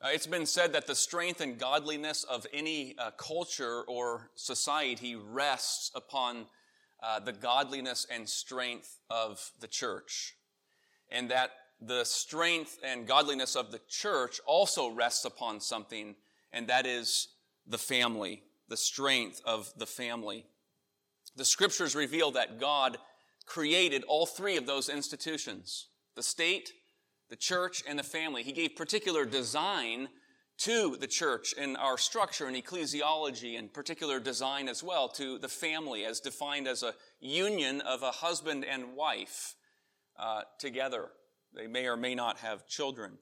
Uh, it's been said that the strength and godliness of any uh, culture or society rests upon uh, the godliness and strength of the church. And that the strength and godliness of the church also rests upon something, and that is the family, the strength of the family. The scriptures reveal that God created all three of those institutions the state, the church and the family. He gave particular design to the church in our structure and ecclesiology and particular design as well to the family as defined as a union of a husband and wife uh, together. They may or may not have children.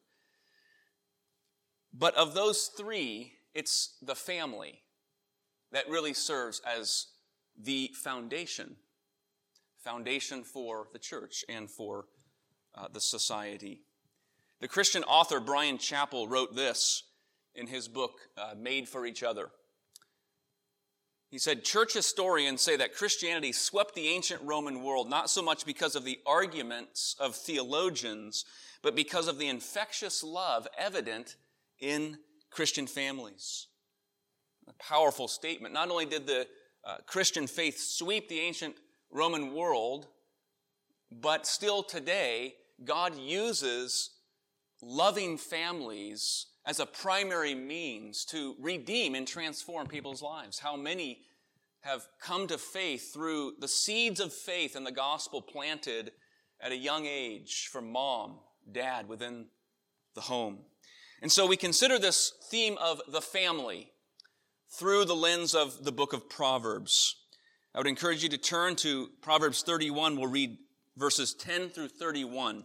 But of those three, it's the family that really serves as the foundation, foundation for the church and for uh, the society. The Christian author Bryan Chapell wrote this in his book, uh, Made for Each Other. He said, Church historians say that Christianity swept the ancient Roman world not so much because of the arguments of theologians, but because of the infectious love evident in Christian families. A powerful statement. Not only did the uh, Christian faith sweep the ancient Roman world, but still today, God uses loving families as a primary means to redeem and transform people's lives. How many have come to faith through the seeds of faith in the gospel planted at a young age from mom, dad within the home. And so we consider this theme of the family through the lens of the book of Proverbs. I would encourage you to turn to Proverbs 31. We'll read verses 10 through 31.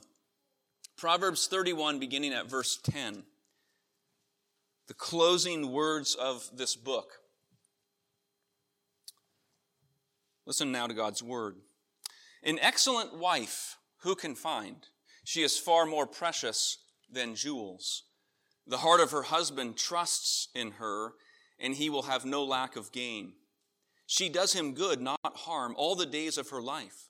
Proverbs 31, beginning at verse 10. The closing words of this book. Listen now to God's word. An excellent wife, who can find? She is far more precious than jewels. The heart of her husband trusts in her, and he will have no lack of gain. She does him good, not harm, all the days of her life.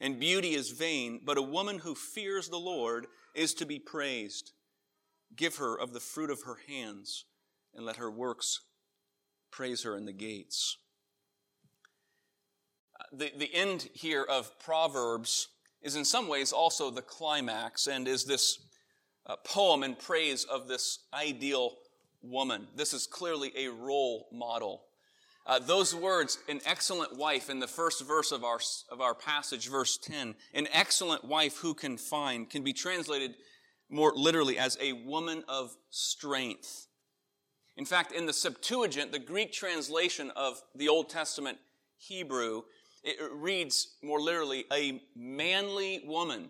and beauty is vain, but a woman who fears the Lord is to be praised. Give her of the fruit of her hands, and let her works praise her in the gates. Uh, the, the end here of Proverbs is in some ways also the climax and is this uh, poem in praise of this ideal woman. This is clearly a role model uh, those words, an excellent wife, in the first verse of our, of our passage, verse 10, an excellent wife who can find, can be translated more literally as a woman of strength. In fact, in the Septuagint, the Greek translation of the Old Testament Hebrew, it reads more literally, a manly woman.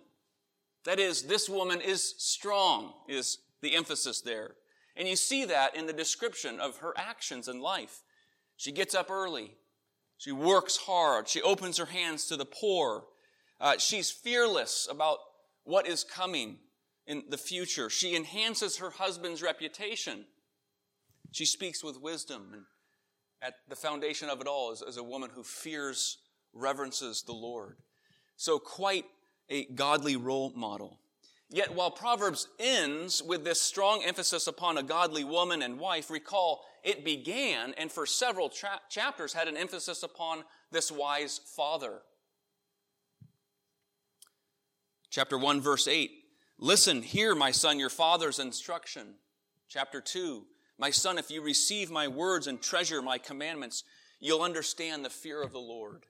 That is, this woman is strong, is the emphasis there. And you see that in the description of her actions in life. She gets up early. She works hard. She opens her hands to the poor. Uh, she's fearless about what is coming in the future. She enhances her husband's reputation. She speaks with wisdom, and at the foundation of it all is, is a woman who fears, reverences the Lord. So, quite a godly role model. Yet, while Proverbs ends with this strong emphasis upon a godly woman and wife, recall it began and for several tra- chapters had an emphasis upon this wise father. Chapter 1, verse 8 Listen, hear, my son, your father's instruction. Chapter 2 My son, if you receive my words and treasure my commandments, you'll understand the fear of the Lord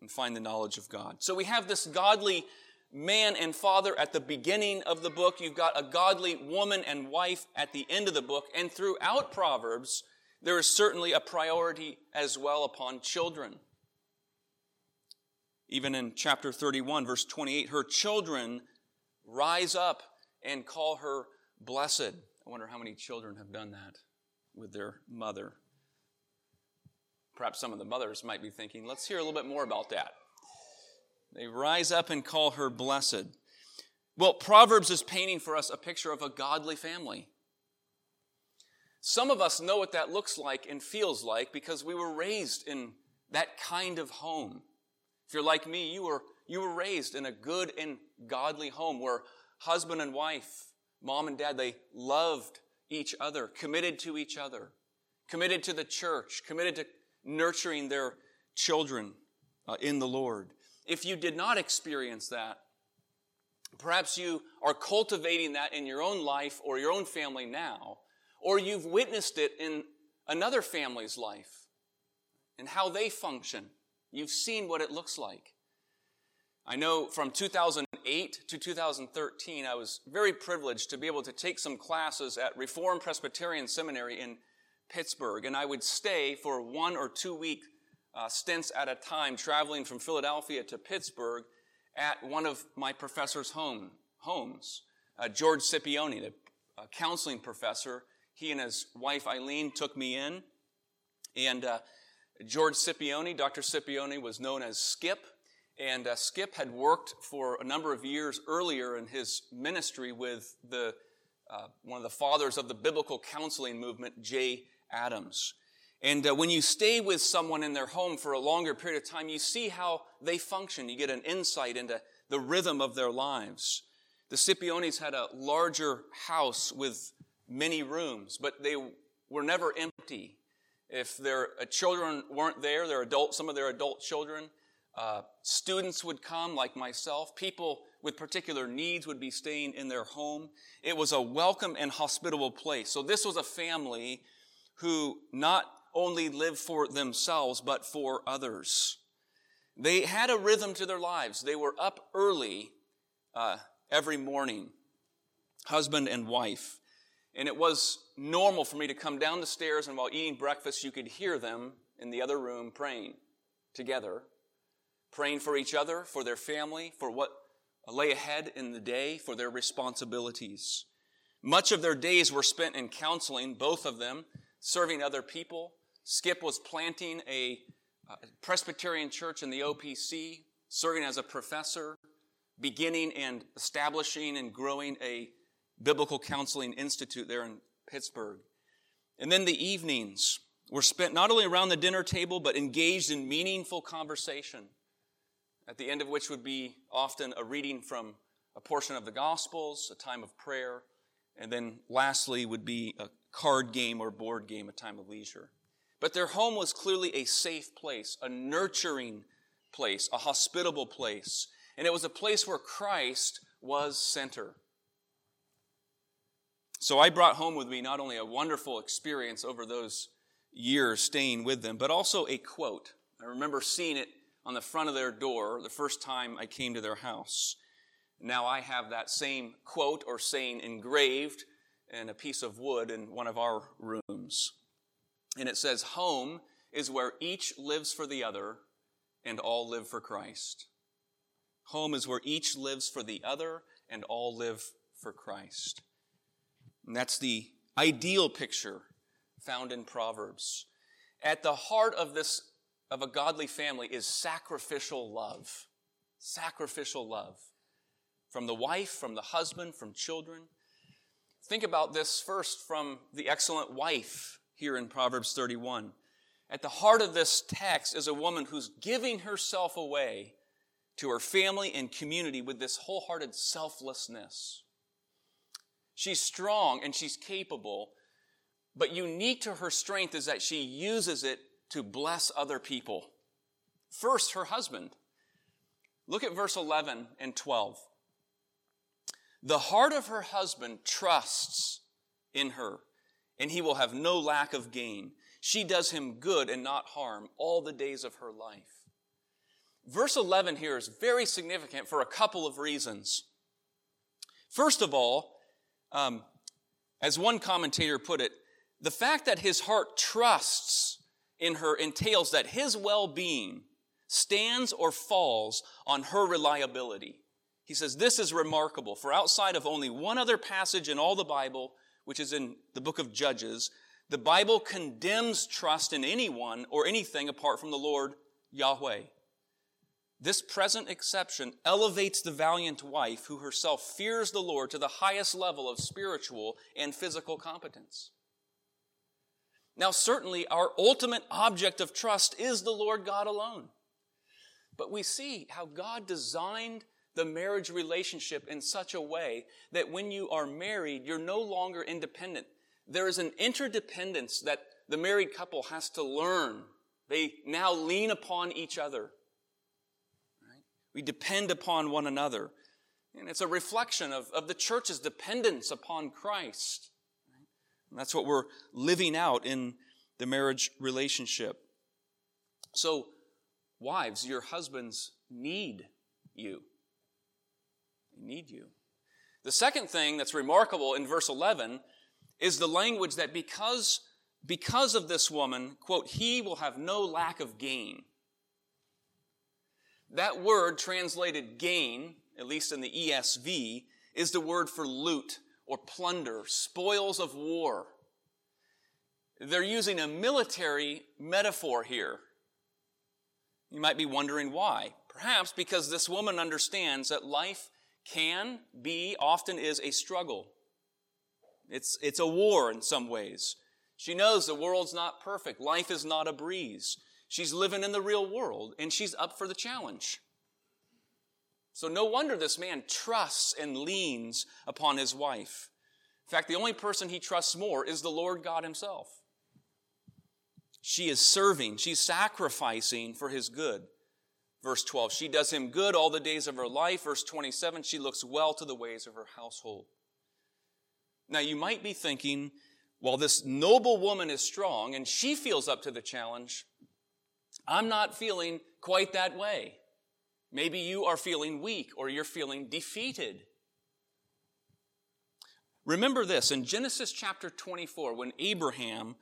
and find the knowledge of God. So we have this godly man and father at the beginning of the book. You've got a godly woman and wife at the end of the book. And throughout Proverbs, there is certainly a priority as well upon children. Even in chapter 31, verse 28, her children rise up and call her blessed. I wonder how many children have done that with their mother. Perhaps some of the mothers might be thinking, let's hear a little bit more about that. They rise up and call her blessed. Well, Proverbs is painting for us a picture of a godly family. Some of us know what that looks like and feels like because we were raised in that kind of home. If you're like me, you were, you were raised in a good and godly home where husband and wife, mom and dad, they loved each other, committed to each other, committed to the church, committed to nurturing their children uh, in the Lord. If you did not experience that, perhaps you are cultivating that in your own life or your own family now, or you've witnessed it in another family's life and how they function. You've seen what it looks like. I know from 2008 to 2013, I was very privileged to be able to take some classes at Reformed Presbyterian Seminary in Pittsburgh, and I would stay for one or two week uh, stints at a time, traveling from Philadelphia to Pittsburgh at one of my professor's home, homes. Uh, George Scipione, the uh, counseling professor, he and his wife Eileen took me in. And uh, George Scipione, Dr. Scipione, was known as Skip. And uh, Skip had worked for a number of years earlier in his ministry with the, uh, one of the fathers of the biblical counseling movement, Jay Adams. And uh, when you stay with someone in their home for a longer period of time, you see how they function. You get an insight into the rhythm of their lives. The Scipiones had a larger house with many rooms, but they were never empty. If their uh, children weren't there, their adult, some of their adult children, uh, students would come, like myself. People with particular needs would be staying in their home. It was a welcome and hospitable place. So this was a family who not only live for themselves, but for others. They had a rhythm to their lives. They were up early uh, every morning, husband and wife. And it was normal for me to come down the stairs, and while eating breakfast, you could hear them in the other room praying together, praying for each other, for their family, for what lay ahead in the day, for their responsibilities. Much of their days were spent in counseling, both of them, serving other people. Skip was planting a uh, Presbyterian church in the OPC, serving as a professor, beginning and establishing and growing a Biblical Counseling Institute there in Pittsburgh. And then the evenings were spent not only around the dinner table, but engaged in meaningful conversation, at the end of which would be often a reading from a portion of the Gospels, a time of prayer, and then lastly would be a card game or board game, a time of leisure. But their home was clearly a safe place, a nurturing place, a hospitable place, and it was a place where Christ was center. So I brought home with me not only a wonderful experience over those years staying with them, but also a quote. I remember seeing it on the front of their door the first time I came to their house. Now I have that same quote or saying engraved in a piece of wood in one of our rooms. And it says, Home is where each lives for the other and all live for Christ. Home is where each lives for the other and all live for Christ. And that's the ideal picture found in Proverbs. At the heart of this, of a godly family is sacrificial love. Sacrificial love. From the wife, from the husband, from children. think about this first from the excellent wife here in Proverbs 31. At the heart of this text is a woman who's giving herself away to her family and community with this wholehearted selflessness. She's strong and she's capable, but unique to her strength is that she uses it to bless other people. First, her husband. Look at verse 11 and 12. The heart of her husband trusts in her, and he will have no lack of gain. She does him good and not harm all the days of her life. Verse 11 here is very significant for a couple of reasons. First of all, um, as one commentator put it, the fact that his heart trusts in her entails that his well being stands or falls on her reliability. He says, This is remarkable, for outside of only one other passage in all the Bible, which is in the book of Judges, the Bible condemns trust in anyone or anything apart from the Lord Yahweh. This present exception elevates the valiant wife who herself fears the Lord to the highest level of spiritual and physical competence. Now, certainly, our ultimate object of trust is the Lord God alone. But we see how God designed the marriage relationship in such a way that when you are married, you're no longer independent. There is an interdependence that the married couple has to learn. They now lean upon each other. We depend upon one another. And it's a reflection of, of the church's dependence upon Christ. And that's what we're living out in the marriage relationship. So, wives, your husbands need you. They need you. The second thing that's remarkable in verse 11 is the language that because, because of this woman, quote, he will have no lack of gain. That word translated gain, at least in the ESV, is the word for loot or plunder, spoils of war. They're using a military metaphor here. You might be wondering why. Perhaps because this woman understands that life can be, often is, a struggle. It's, it's a war in some ways. She knows the world's not perfect. Life is not a breeze. She's living in the real world and she's up for the challenge. So no wonder this man trusts and leans upon his wife. In fact, the only person he trusts more is the Lord God himself. She is serving, she's sacrificing for his good. Verse 12, she does him good all the days of her life. Verse 27, she looks well to the ways of her household. Now you might be thinking, while this noble woman is strong and she feels up to the challenge, I'm not feeling quite that way. Maybe you are feeling weak or you're feeling defeated. Remember this in Genesis chapter 24, when Abraham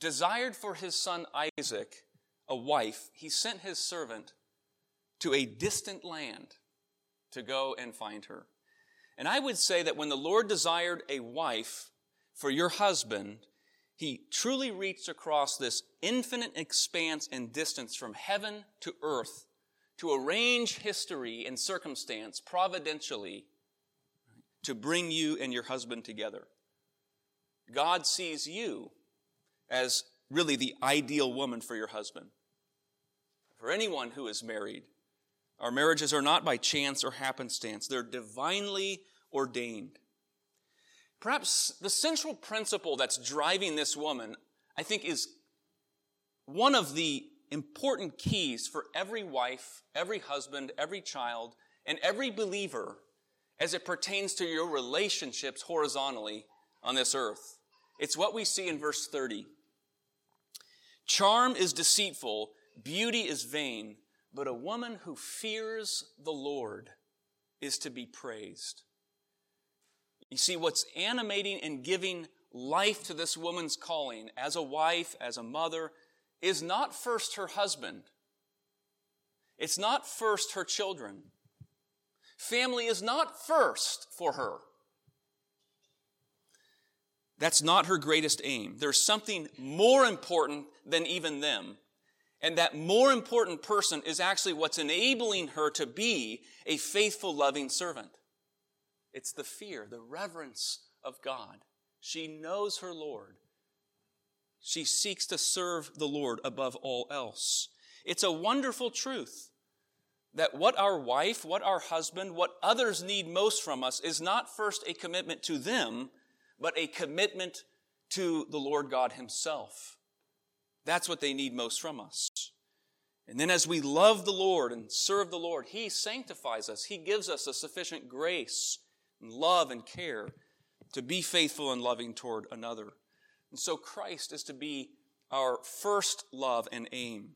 desired for his son Isaac a wife, he sent his servant to a distant land to go and find her. And I would say that when the Lord desired a wife for your husband, he truly reached across this infinite expanse and distance from heaven to earth to arrange history and circumstance providentially to bring you and your husband together. God sees you as really the ideal woman for your husband. For anyone who is married, our marriages are not by chance or happenstance, they're divinely ordained. Perhaps the central principle that's driving this woman, I think, is one of the important keys for every wife, every husband, every child, and every believer as it pertains to your relationships horizontally on this earth. It's what we see in verse 30. Charm is deceitful, beauty is vain, but a woman who fears the Lord is to be praised. You see, what's animating and giving life to this woman's calling as a wife, as a mother, is not first her husband. It's not first her children. Family is not first for her. That's not her greatest aim. There's something more important than even them. And that more important person is actually what's enabling her to be a faithful, loving servant. It's the fear, the reverence of God. She knows her Lord. She seeks to serve the Lord above all else. It's a wonderful truth that what our wife, what our husband, what others need most from us is not first a commitment to them, but a commitment to the Lord God Himself. That's what they need most from us. And then as we love the Lord and serve the Lord, He sanctifies us. He gives us a sufficient grace and love and care to be faithful and loving toward another. And so Christ is to be our first love and aim,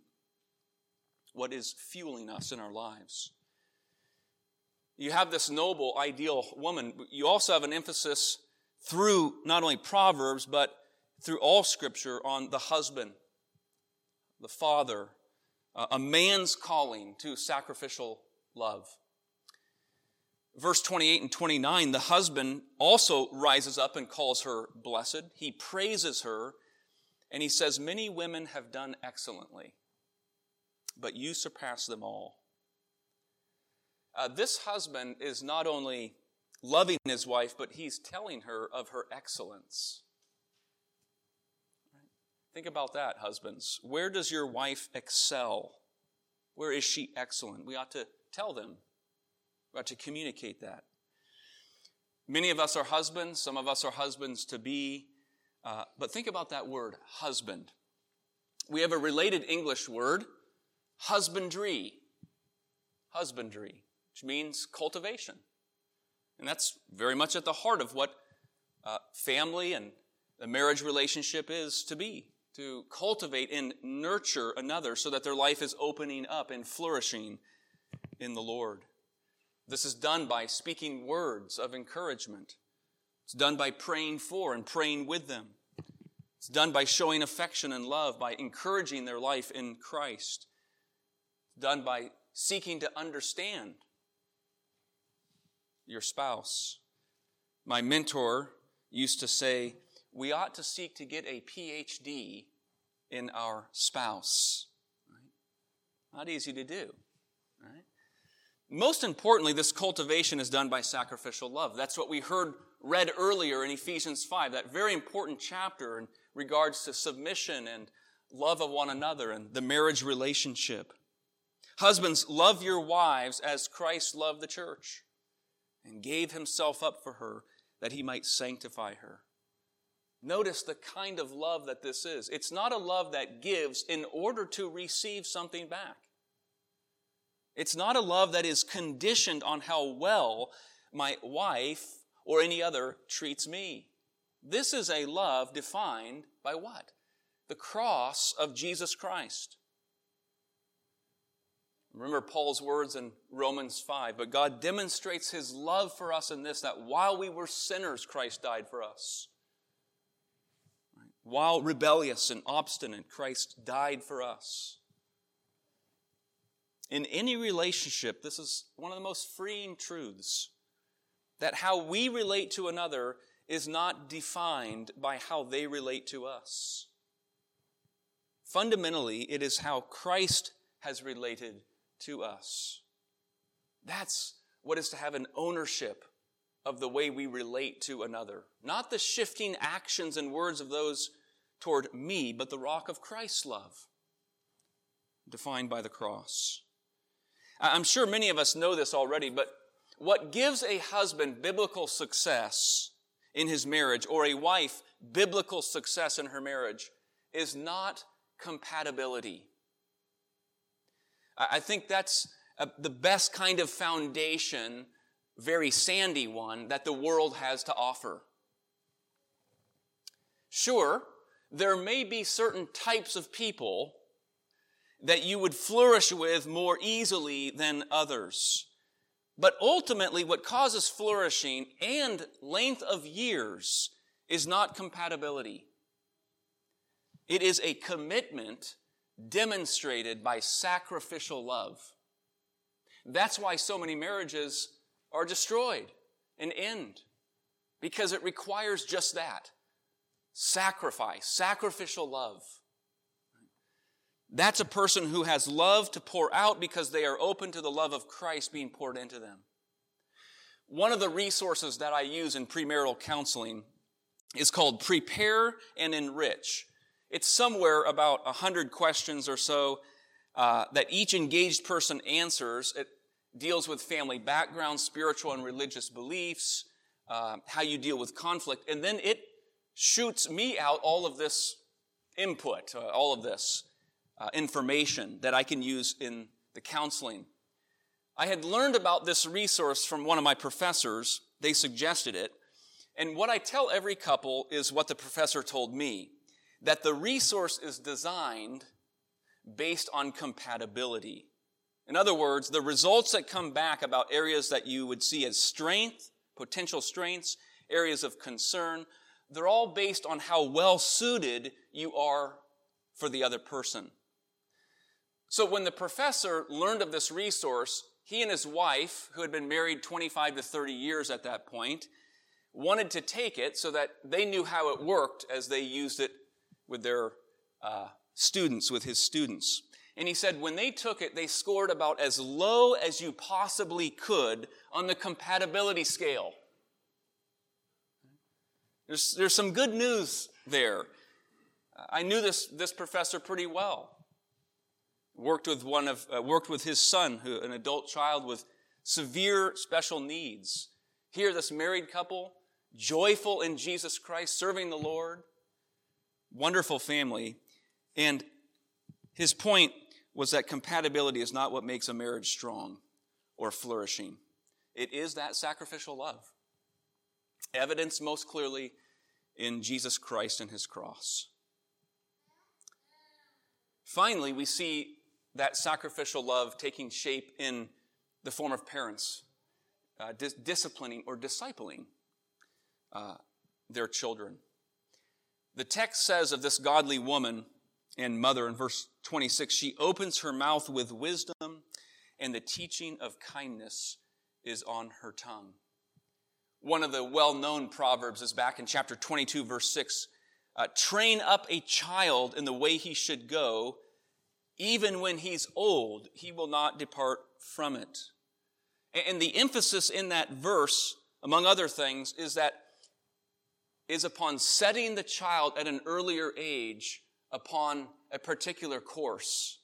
what is fueling us in our lives. You have this noble, ideal woman. You also have an emphasis through not only Proverbs, but through all Scripture on the husband, the father, a man's calling to sacrificial love. Verse 28 and 29, the husband also rises up and calls her blessed. He praises her, and he says, Many women have done excellently, but you surpass them all. Uh, this husband is not only loving his wife, but he's telling her of her excellence. Think about that, husbands. Where does your wife excel? Where is she excellent? We ought to tell them. We ought to communicate that. Many of us are husbands, some of us are husbands to be. Uh, but think about that word, husband. We have a related English word, husbandry. Husbandry, which means cultivation. And that's very much at the heart of what uh, family and the marriage relationship is to be to cultivate and nurture another so that their life is opening up and flourishing in the Lord. This is done by speaking words of encouragement. It's done by praying for and praying with them. It's done by showing affection and love, by encouraging their life in Christ. It's done by seeking to understand your spouse. My mentor used to say, we ought to seek to get a PhD in our spouse. Right? Not easy to do. Right? Most importantly, this cultivation is done by sacrificial love. That's what we heard read earlier in Ephesians 5, that very important chapter in regards to submission and love of one another and the marriage relationship. Husbands, love your wives as Christ loved the church and gave himself up for her that he might sanctify her. Notice the kind of love that this is. It's not a love that gives in order to receive something back. It's not a love that is conditioned on how well my wife or any other treats me. This is a love defined by what? The cross of Jesus Christ. Remember Paul's words in Romans 5, but God demonstrates his love for us in this, that while we were sinners, Christ died for us. While rebellious and obstinate, Christ died for us. In any relationship, this is one of the most freeing truths that how we relate to another is not defined by how they relate to us. Fundamentally, it is how Christ has related to us. That's what is to have an ownership of the way we relate to another. Not the shifting actions and words of those toward me, but the rock of Christ's love, defined by the cross. I'm sure many of us know this already, but what gives a husband biblical success in his marriage or a wife biblical success in her marriage is not compatibility. I think that's the best kind of foundation very sandy one that the world has to offer. Sure, there may be certain types of people that you would flourish with more easily than others. But ultimately, what causes flourishing and length of years is not compatibility. It is a commitment demonstrated by sacrificial love. That's why so many marriages are destroyed and end because it requires just that sacrifice, sacrificial love. That's a person who has love to pour out because they are open to the love of Christ being poured into them. one of the resources that I use in premarital counseling is called Prepare and Enrich. It's somewhere about a hundred questions or so uh, that each engaged person answers. It deals with family background, spiritual and religious beliefs, uh, how you deal with conflict, and then it shoots me out all of this input, uh, all of this uh, information that I can use in the counseling. I had learned about this resource from one of my professors. They suggested it. And what I tell every couple is what the professor told me that the resource is designed based on compatibility. In other words, the results that come back about areas that you would see as strength, potential strengths, areas of concern, they're all based on how well suited you are for the other person. So when the professor learned of this resource, he and his wife, who had been married 25 to 30 years at that point, wanted to take it so that they knew how it worked as they used it with their uh, students, with his students. And he said when they took it, they scored about as low as you possibly could on the compatibility scale. There's, there's some good news there. I knew this, this professor pretty well. Worked with one of, uh, worked with his son, who, an adult child with severe special needs. Here, this married couple, joyful in Jesus Christ, serving the Lord, wonderful family. And his point was that compatibility is not what makes a marriage strong or flourishing. It is that sacrificial love. Evidence most clearly in Jesus Christ and his cross. Finally, we see that sacrificial love taking shape in the form of parents uh, dis- disciplining or discipling uh, their children. The text says of this godly woman and mother in verse 26 she opens her mouth with wisdom, and the teaching of kindness is on her tongue. One of the well known proverbs is back in chapter 22, verse 6. Uh, Train up a child in the way he should go. Even when he's old, he will not depart from it. And the emphasis in that verse, among other things, is that is upon setting the child at an earlier age upon a particular course.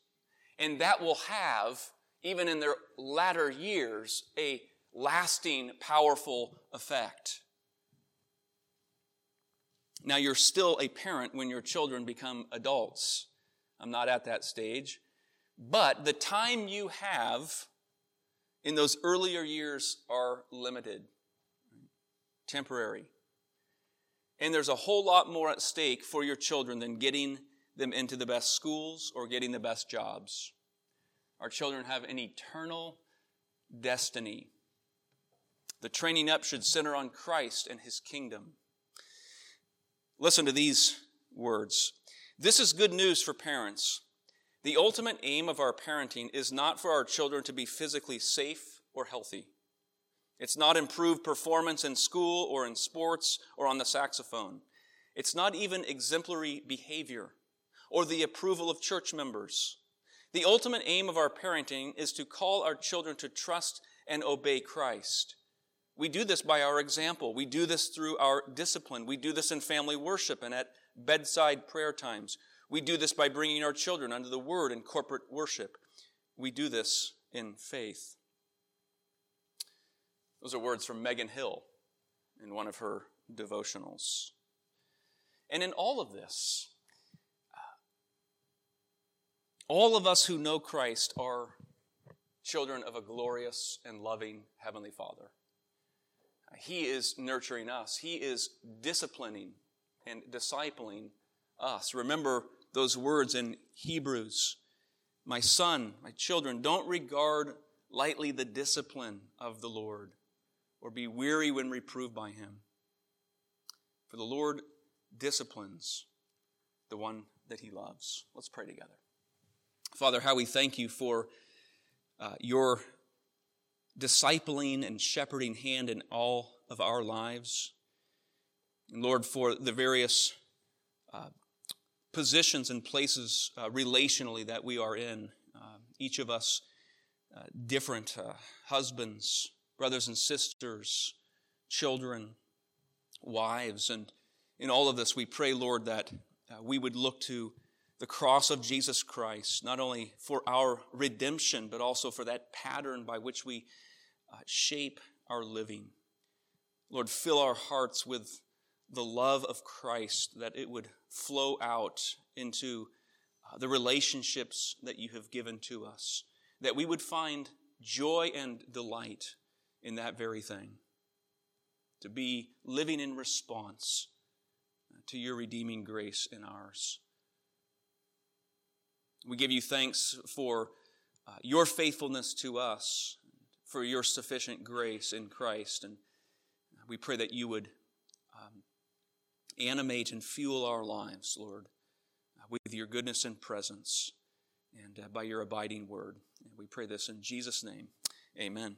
And that will have, even in their latter years, a lasting, powerful effect. Now, you're still a parent when your children become adults. I'm not at that stage. But the time you have in those earlier years are limited, temporary. And there's a whole lot more at stake for your children than getting them into the best schools or getting the best jobs. Our children have an eternal destiny. The training up should center on Christ and his kingdom. Listen to these words. This is good news for parents. The ultimate aim of our parenting is not for our children to be physically safe or healthy. It's not improved performance in school or in sports or on the saxophone. It's not even exemplary behavior or the approval of church members. The ultimate aim of our parenting is to call our children to trust and obey Christ. We do this by our example. We do this through our discipline. We do this in family worship and at bedside prayer times. We do this by bringing our children under the word in corporate worship. We do this in faith. Those are words from Megan Hill in one of her devotionals. And in all of this, uh, all of us who know Christ are children of a glorious and loving Heavenly Father. He is nurturing us. He is disciplining and discipling us. Remember those words in Hebrews. My son, my children, don't regard lightly the discipline of the Lord or be weary when reproved by him. For the Lord disciplines the one that he loves. Let's pray together. Father, how we thank you for uh, your discipling and shepherding hand in all of our lives. And Lord, for the various uh, positions and places uh, relationally that we are in, uh, each of us uh, different uh, husbands, brothers and sisters, children, wives, and in all of this, we pray, Lord, that uh, we would look to the cross of Jesus Christ, not only for our redemption, but also for that pattern by which we uh, shape our living. Lord, fill our hearts with the love of Christ, that it would flow out into uh, the relationships that you have given to us, that we would find joy and delight in that very thing, to be living in response uh, to your redeeming grace in ours. We give you thanks for uh, your faithfulness to us, for your sufficient grace in Christ, and we pray that you would um, animate and fuel our lives, Lord, uh, with your goodness and presence and uh, by your abiding word. And we pray this in Jesus' name. Amen.